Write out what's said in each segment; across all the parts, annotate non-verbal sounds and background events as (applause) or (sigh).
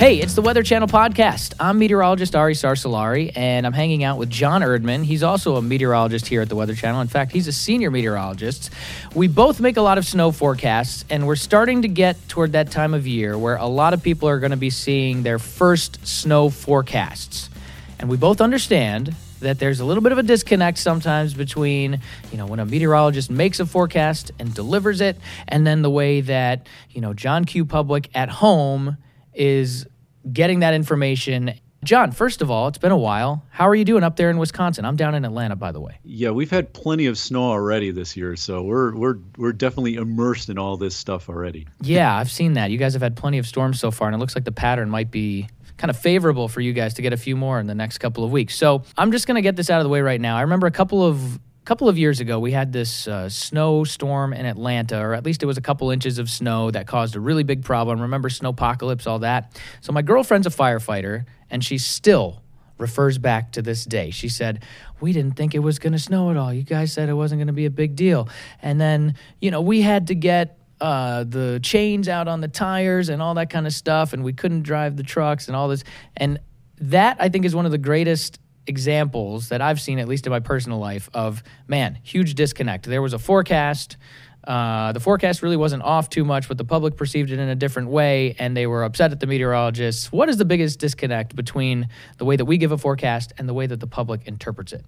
Hey, it's the Weather Channel podcast. I'm meteorologist Ari Sarsalari, and I'm hanging out with John Erdman. He's also a meteorologist here at the Weather Channel. In fact, he's a senior meteorologist. We both make a lot of snow forecasts, and we're starting to get toward that time of year where a lot of people are going to be seeing their first snow forecasts. And we both understand that there's a little bit of a disconnect sometimes between, you know, when a meteorologist makes a forecast and delivers it, and then the way that, you know, John Q. Public at home is getting that information. John, first of all, it's been a while. How are you doing up there in Wisconsin? I'm down in Atlanta, by the way. Yeah, we've had plenty of snow already this year, so we're we're we're definitely immersed in all this stuff already. Yeah, I've seen that. You guys have had plenty of storms so far, and it looks like the pattern might be kind of favorable for you guys to get a few more in the next couple of weeks. So I'm just going to get this out of the way right now. I remember a couple of couple of years ago, we had this uh, snowstorm in Atlanta, or at least it was a couple inches of snow that caused a really big problem. Remember snowpocalypse, all that? So my girlfriend's a firefighter, and she still refers back to this day. She said, We didn't think it was going to snow at all. You guys said it wasn't going to be a big deal. And then, you know, we had to get uh, the chains out on the tires and all that kind of stuff, and we couldn't drive the trucks and all this. And that, I think, is one of the greatest examples that I've seen, at least in my personal life, of man, huge disconnect. There was a forecast. Uh, the forecast really wasn't off too much, but the public perceived it in a different way, and they were upset at the meteorologists. What is the biggest disconnect between the way that we give a forecast and the way that the public interprets it?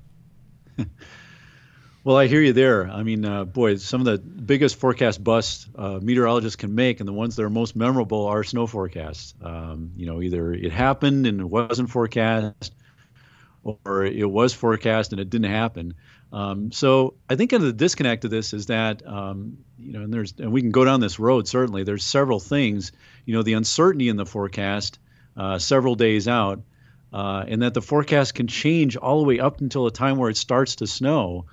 (laughs) well, I hear you there. I mean, uh, boy, some of the biggest forecast busts uh, meteorologists can make, and the ones that are most memorable are snow forecasts. Um, you know, either it happened and it wasn't forecast, or it was forecast and it didn't happen. Um, so I think kind of the disconnect of this is that um, you know, and there's and we can go down this road certainly. There's several things, you know, the uncertainty in the forecast uh, several days out, uh, and that the forecast can change all the way up until the time where it starts to snow.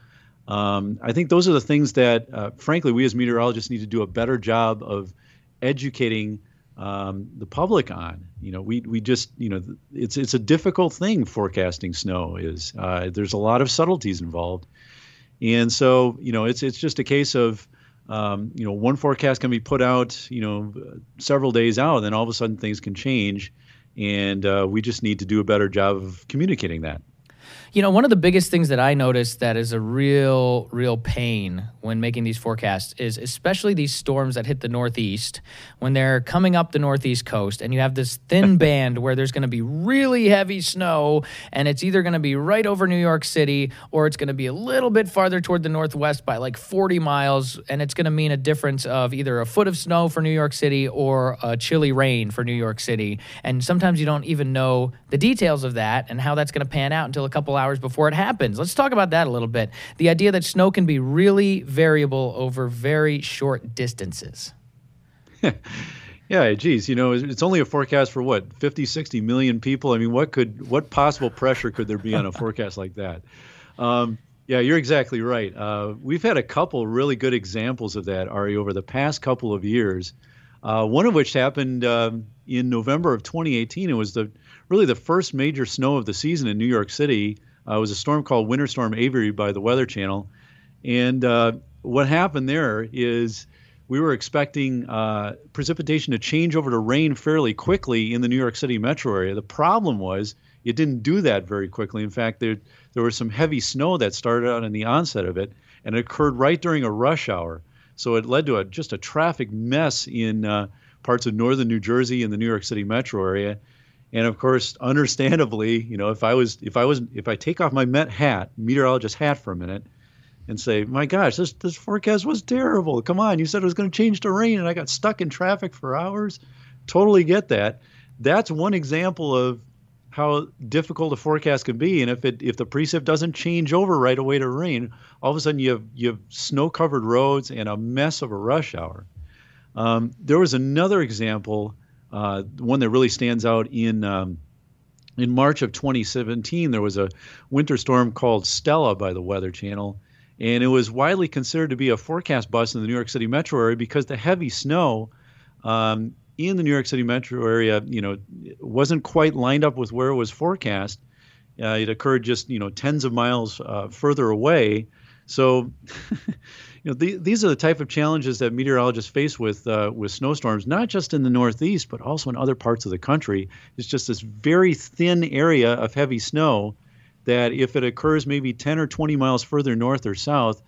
Um, I think those are the things that, uh, frankly, we as meteorologists need to do a better job of educating um, the public on. You know, we we just you know it's it's a difficult thing forecasting snow is. Uh, there's a lot of subtleties involved, and so you know it's it's just a case of um, you know one forecast can be put out you know several days out, and then all of a sudden things can change, and uh, we just need to do a better job of communicating that. You know, one of the biggest things that I noticed that is a real, real pain when making these forecasts is especially these storms that hit the Northeast when they're coming up the Northeast coast and you have this thin (laughs) band where there's going to be really heavy snow and it's either going to be right over New York City or it's going to be a little bit farther toward the Northwest by like 40 miles. And it's going to mean a difference of either a foot of snow for New York City or a chilly rain for New York City. And sometimes you don't even know the details of that and how that's going to pan out until a couple hours before it happens. Let's talk about that a little bit. The idea that snow can be really variable over very short distances. (laughs) yeah, geez, you know, it's only a forecast for what, 50, 60 million people? I mean, what could, what possible pressure could there be on a (laughs) forecast like that? Um, yeah, you're exactly right. Uh, we've had a couple really good examples of that, Ari, over the past couple of years. Uh, one of which happened um, in November of 2018. It was the really the first major snow of the season in New York City. Uh, it was a storm called Winter Storm Avery by the Weather Channel. And uh, what happened there is we were expecting uh, precipitation to change over to rain fairly quickly in the New York City metro area. The problem was it didn't do that very quickly. In fact, there, there was some heavy snow that started out in the onset of it, and it occurred right during a rush hour. So it led to a, just a traffic mess in uh, parts of northern New Jersey and the New York City metro area. And of course, understandably, you know, if I was if I was if I take off my Met hat, meteorologist hat for a minute, and say, "My gosh, this this forecast was terrible. Come on, you said it was going to change to rain, and I got stuck in traffic for hours." Totally get that. That's one example of how difficult a forecast can be. And if it if the precip doesn't change over right away to rain, all of a sudden you have you have snow covered roads and a mess of a rush hour. Um, there was another example uh, one that really stands out in um, in March of 2017, there was a winter storm called Stella by the Weather Channel, and it was widely considered to be a forecast bust in the New York City metro area because the heavy snow um, in the New York City metro area, you know, wasn't quite lined up with where it was forecast. Uh, it occurred just you know tens of miles uh, further away. So (laughs) you know, the, these are the type of challenges that meteorologists face with uh, with snowstorms, not just in the Northeast, but also in other parts of the country. It's just this very thin area of heavy snow that, if it occurs maybe 10 or 20 miles further north or south,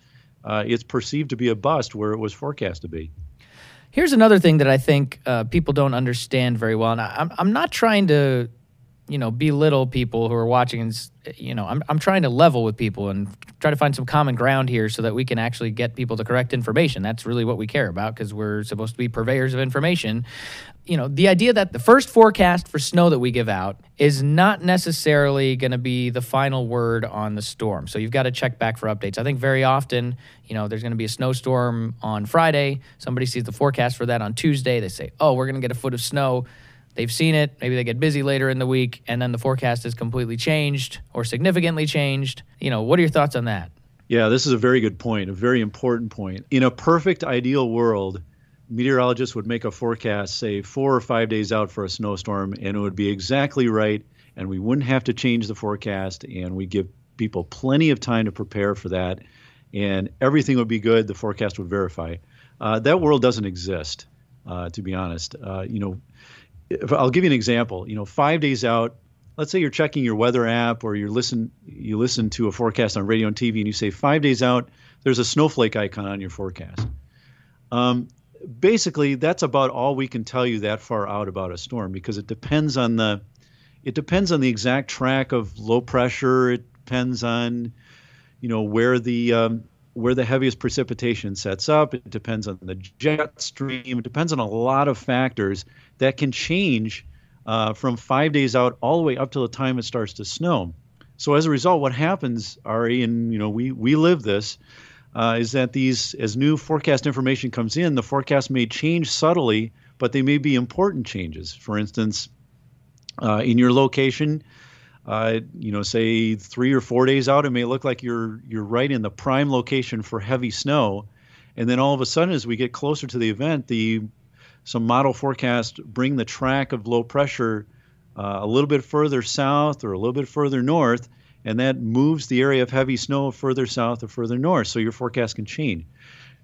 uh, it's perceived to be a bust where it was forecast to be. Here's another thing that I think uh, people don't understand very well, and I, I'm I'm not trying to you know belittle people who are watching and you know I'm, I'm trying to level with people and try to find some common ground here so that we can actually get people the correct information. That's really what we care about because we're supposed to be purveyors of information. You know the idea that the first forecast for snow that we give out is not necessarily going to be the final word on the storm. So you've got to check back for updates. I think very often you know there's going to be a snowstorm on friday. Somebody sees the forecast for that on tuesday. They say oh we're going to get a foot of snow they've seen it, maybe they get busy later in the week, and then the forecast is completely changed or significantly changed. You know, what are your thoughts on that? Yeah, this is a very good point, a very important point. In a perfect ideal world, meteorologists would make a forecast, say four or five days out for a snowstorm, and it would be exactly right, and we wouldn't have to change the forecast, and we give people plenty of time to prepare for that, and everything would be good. The forecast would verify. Uh, that world doesn't exist, uh, to be honest. Uh, you know, I'll give you an example. You know, five days out, let's say you're checking your weather app or you listen you listen to a forecast on radio and TV, and you say five days out, there's a snowflake icon on your forecast. Um, basically, that's about all we can tell you that far out about a storm because it depends on the it depends on the exact track of low pressure. It depends on you know where the um, where the heaviest precipitation sets up. It depends on the jet stream. It depends on a lot of factors that can change uh, from five days out all the way up to the time it starts to snow. So as a result, what happens, Ari, and you know we we live this, uh, is that these as new forecast information comes in, the forecast may change subtly, but they may be important changes. For instance, uh, in your location, uh, you know, say three or four days out, it may look like you're you're right in the prime location for heavy snow, and then all of a sudden, as we get closer to the event, the some model forecasts bring the track of low pressure uh, a little bit further south or a little bit further north, and that moves the area of heavy snow further south or further north, so your forecast can change.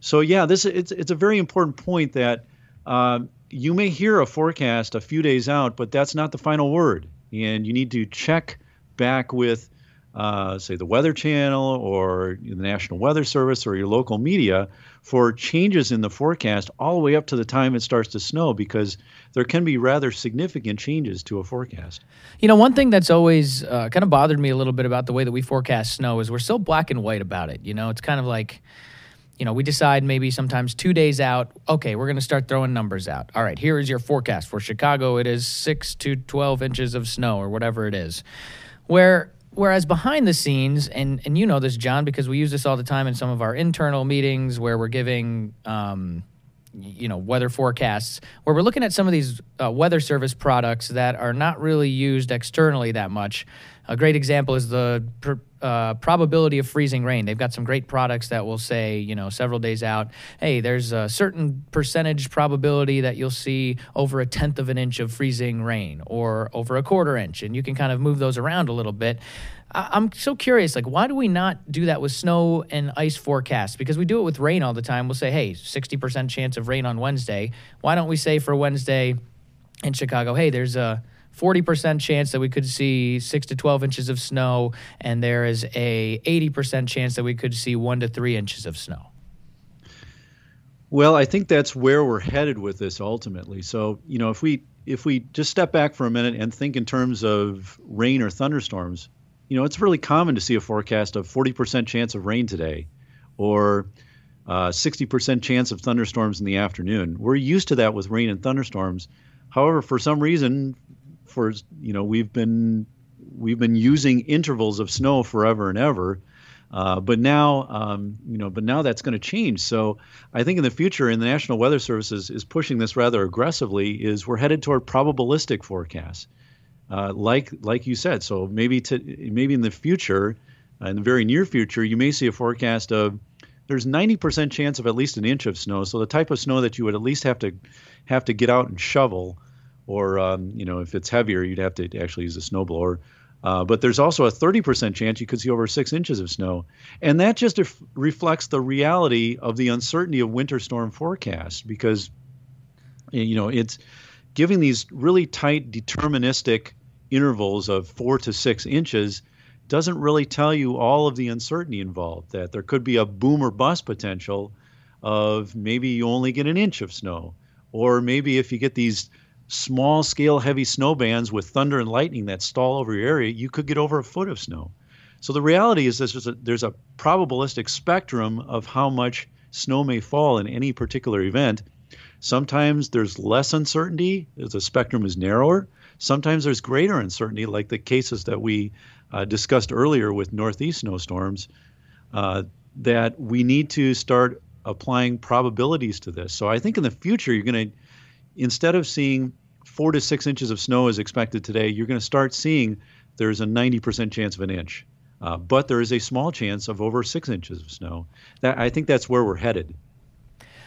So yeah, this it's it's a very important point that uh, you may hear a forecast a few days out, but that's not the final word and you need to check back with, uh, say, the Weather Channel or the National Weather Service or your local media for changes in the forecast all the way up to the time it starts to snow because there can be rather significant changes to a forecast. You know, one thing that's always uh, kind of bothered me a little bit about the way that we forecast snow is we're so black and white about it. You know, it's kind of like you know, we decide maybe sometimes two days out, okay, we're going to start throwing numbers out. All right, here is your forecast. For Chicago, it is 6 to 12 inches of snow or whatever it is. Where whereas behind the scenes, and, and you know this, John, because we use this all the time in some of our internal meetings where we're giving, um, you know, weather forecasts, where we're looking at some of these uh, weather service products that are not really used externally that much. A great example is the pr- uh, probability of freezing rain. They've got some great products that will say, you know, several days out, hey, there's a certain percentage probability that you'll see over a tenth of an inch of freezing rain or over a quarter inch. And you can kind of move those around a little bit. I- I'm so curious, like, why do we not do that with snow and ice forecasts? Because we do it with rain all the time. We'll say, hey, 60% chance of rain on Wednesday. Why don't we say for Wednesday in Chicago, hey, there's a 40% chance that we could see 6 to 12 inches of snow and there is a 80% chance that we could see 1 to 3 inches of snow. Well i think that's where we're headed with this ultimately. So you know if we if we just step back for a minute and think in terms of rain or thunderstorms you know it's really common to see a forecast of 40% chance of rain today or uh, 60% chance of thunderstorms in the afternoon. We're used to that with rain and thunderstorms. However for some reason for you know we've been we've been using intervals of snow forever and ever. Uh, but now, um, you know, but now that's going to change. So I think in the future, and the National Weather Service is, is pushing this rather aggressively, is we're headed toward probabilistic forecasts, uh, like like you said. So maybe to maybe in the future, uh, in the very near future, you may see a forecast of there's 90% chance of at least an inch of snow. So the type of snow that you would at least have to have to get out and shovel or um, you know if it's heavier, you'd have to actually use a snowblower. Uh, but there's also a 30% chance you could see over six inches of snow. And that just ref- reflects the reality of the uncertainty of winter storm forecasts because, you know, it's giving these really tight deterministic intervals of four to six inches doesn't really tell you all of the uncertainty involved. That there could be a boom or bust potential of maybe you only get an inch of snow, or maybe if you get these small scale heavy snow bands with thunder and lightning that stall over your area, you could get over a foot of snow. So the reality is there's a, there's a probabilistic spectrum of how much snow may fall in any particular event. Sometimes there's less uncertainty, the spectrum is narrower. Sometimes there's greater uncertainty, like the cases that we uh, discussed earlier with northeast snowstorms, uh, that we need to start applying probabilities to this. So I think in the future, you're going to, instead of seeing four to six inches of snow as expected today, you're going to start seeing there's a 90% chance of an inch. Uh, but there is a small chance of over six inches of snow. That I think that's where we're headed.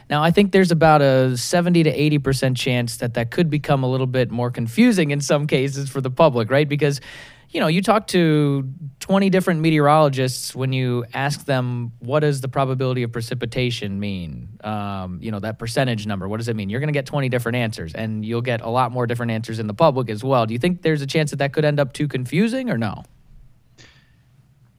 Now, I think there's about a 70 to 80% chance that that could become a little bit more confusing in some cases for the public, right? Because you know, you talk to 20 different meteorologists when you ask them what does the probability of precipitation mean? Um, you know, that percentage number, what does it mean? You're going to get 20 different answers, and you'll get a lot more different answers in the public as well. Do you think there's a chance that that could end up too confusing or no?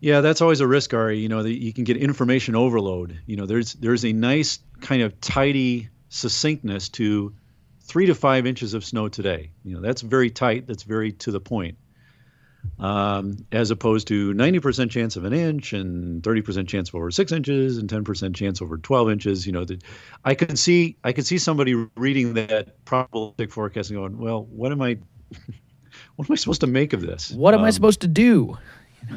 Yeah, that's always a risk, Ari. You know, you can get information overload. You know, there's there's a nice kind of tidy succinctness to three to five inches of snow today. You know, that's very tight. That's very to the point um, as opposed to 90% chance of an inch and 30% chance of over six inches and 10% chance over 12 inches. You know, that I can see I can see somebody reading that probabilistic forecast and going, well, what am I, (laughs) what am I supposed to make of this? What am um, I supposed to do?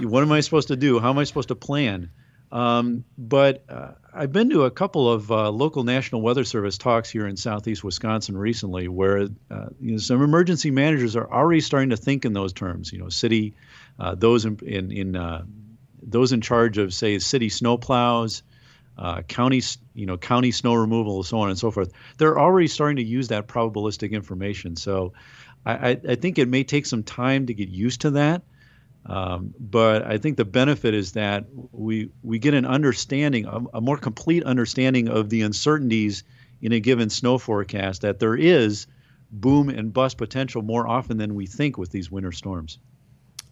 What am I supposed to do? How am I supposed to plan? Um, but uh, I've been to a couple of uh, local National Weather Service talks here in southeast Wisconsin recently, where uh, you know, some emergency managers are already starting to think in those terms. You know, city, uh, those in in, in uh, those in charge of say city snowplows, uh, county you know county snow removal, so on and so forth. They're already starting to use that probabilistic information. So I, I, I think it may take some time to get used to that. Um, but I think the benefit is that we we get an understanding, a, a, more complete understanding of the uncertainties in a given snow forecast. That there is boom and bust potential more often than we think with these winter storms.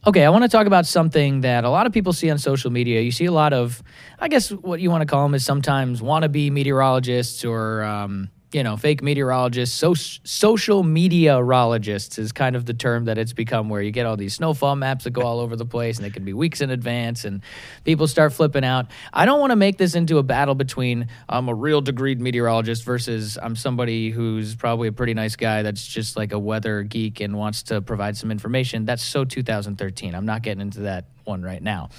Okay, I want to talk about something that a lot of people see on social media. You see a lot of, I guess, what you want to call them is sometimes wannabe meteorologists or. Um, you know, fake meteorologists, so, social meteorologists is kind of the term that it's become where you get all these snowfall maps that go all over the place and they can be weeks in advance and people start flipping out. I don't want to make this into a battle between I'm a real degreed meteorologist versus I'm somebody who's probably a pretty nice guy that's just like a weather geek and wants to provide some information. That's so 2013. I'm not getting into that one right now.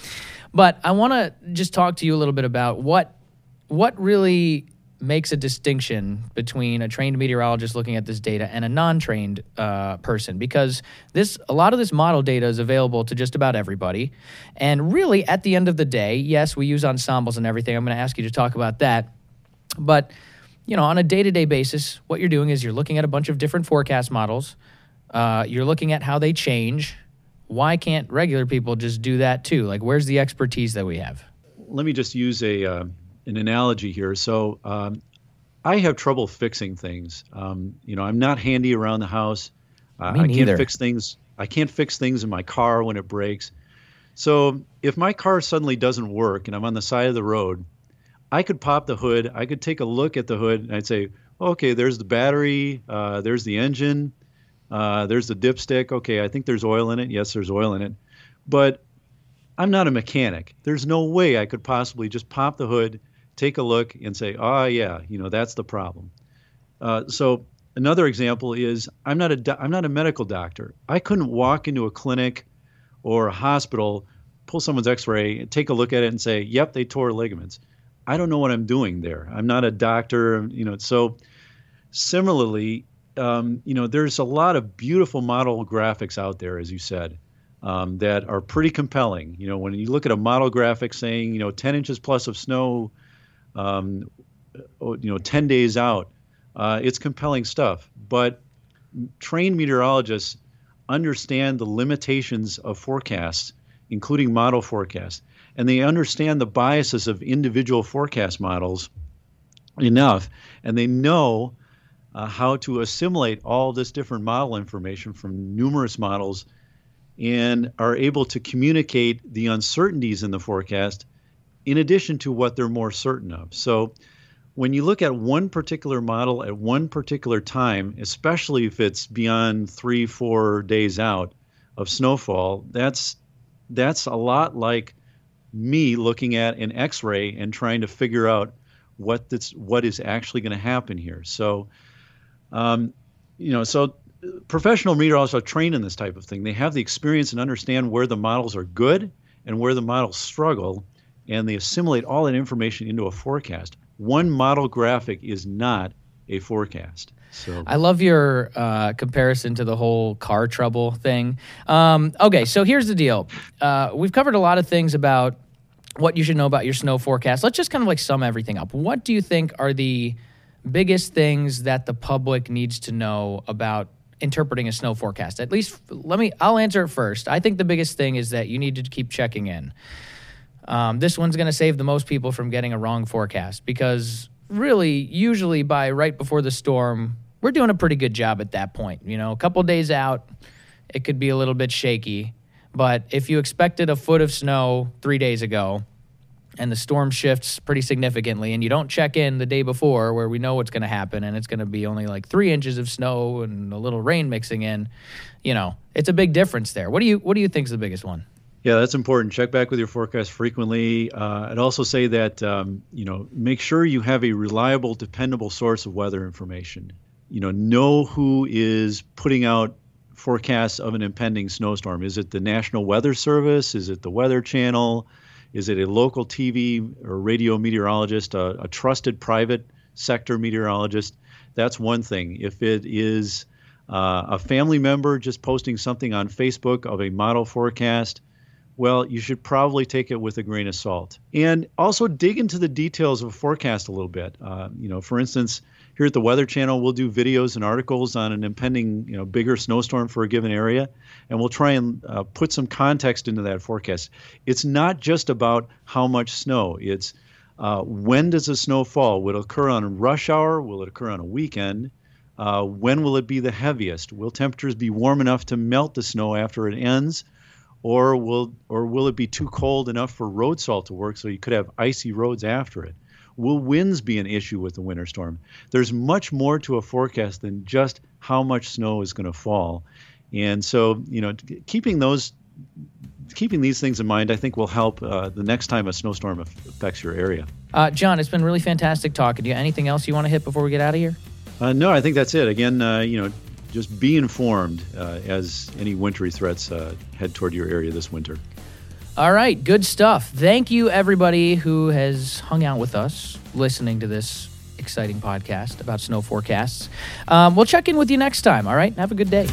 But I want to just talk to you a little bit about what what really makes a distinction between a trained meteorologist looking at this data and a non-trained uh, person because this a lot of this model data is available to just about everybody. And really at the end of the day yes we use ensembles and everything. I'm going to ask you to talk about that. But you know on a day-to-day basis what you're doing is you're looking at a bunch of different forecast models. Uh, you're looking at how they change. Why can't regular people just do that too? Like where's the expertise that we have? Let me just use a uh an analogy here. So um, I have trouble fixing things. Um, you know, I'm not handy around the house. Uh, I can't fix things. I can't fix things in my car when it breaks. So if my car suddenly doesn't work and I'm on the side of the road, I could pop the hood. I could take a look at the hood and I'd say, okay, there's the battery. Uh, there's the engine. Uh, there's the dipstick. Okay, I think there's oil in it. Yes, there's oil in it. But I'm not a mechanic. There's no way I could possibly just pop the hood, take a look and say, oh, yeah, you know, that's the problem. Uh, so another example is I'm not a do- I'm not a medical doctor. I couldn't walk into a clinic or a hospital, pull someone's X-ray, take a look at it, and say, "Yep, they tore ligaments." I don't know what I'm doing there. I'm not a doctor, you know. So similarly, um, you know, there's a lot of beautiful model graphics out there, as you said, um, that are pretty compelling. You know, when you look at a model graphic saying, you know, 10 inches plus of snow um, oh, you know, 10 days out. Uh, it's compelling stuff. But trained meteorologists, understand the limitations of forecasts, including model forecasts, and they understand the biases of individual forecast models enough, and they know uh, how to assimilate all this different model information from numerous models and are able to communicate the uncertainties in the forecast in addition to what they're more certain of. So when you look at one particular model at one particular time, especially if it's beyond three, four days out of snowfall, that's that's a lot like me looking at an X-ray and trying to figure out what that's what is actually going to happen here. So, um, you know, so professional meteorologists are trained in this type of thing. They have the experience and understand where the models are good and where the models struggle, and they assimilate all that information into a forecast. One model graphic is not a forecast. So I love your uh, comparison to the whole car trouble thing. Um, okay, so here's the deal. Uh, we've covered a lot of things about what you should know about your snow forecast. Let's just kind of like sum everything up. What do you think are the biggest things that the public needs to know about interpreting a snow forecast? At least let me I'll answer it first. I think the biggest thing is that you need to keep checking in. Um, this one's going to save the most people from getting a wrong forecast because really usually by right before the storm we're doing a pretty good job at that point. You know, a couple days out, it could be a little bit shaky. But if you expected a foot of snow three days ago and the storm shifts pretty significantly and you don't check in the day before where we know what's going to happen and it's going to be only like three inches of snow and a little rain mixing in, you know, it's a big difference there. What do you, what do you think is the biggest one? Yeah, that's important. Check back with your forecast frequently. Uh, I'd also say that um, you know make sure you have a reliable, dependable source of weather information you know, know who is putting out forecasts of an impending snowstorm. Is it the National Weather Service? Is it the Weather Channel? Is it a local TV or radio meteorologist, a, a trusted private sector meteorologist? That's one thing. If it is uh, a family member just posting something on Facebook of a model forecast, well, you should probably take it with a grain of salt. And also dig into the details of a forecast a little bit. Uh, you know, for instance, here at the Weather Channel, we'll do videos and articles on an impending, you know, bigger snowstorm for a given area, and we'll try and uh, put some context into that forecast. It's not just about how much snow. It's uh, when does the snow fall? Will it occur on rush hour? Will it occur on a weekend? Uh, when will it be the heaviest? Will temperatures be warm enough to melt the snow after it ends? Or will, or will it be too cold enough for road salt to work so you could have icy roads after it? Will winds be an issue with the winter storm? There's much more to a forecast than just how much snow is going to fall. And so, you know, keeping those keeping these things in mind, I think will help uh, the next time a snowstorm affects your area. Uh, John, it's been really fantastic talking to you. Anything else you want to hit before we get out of here? Uh, no, I think that's it. Again, uh, you know, just be informed uh, as any wintry threats uh, head toward your area this winter. All right, good stuff. Thank you, everybody who has hung out with us listening to this exciting podcast about snow forecasts. Um, we'll check in with you next time. All right, have a good day.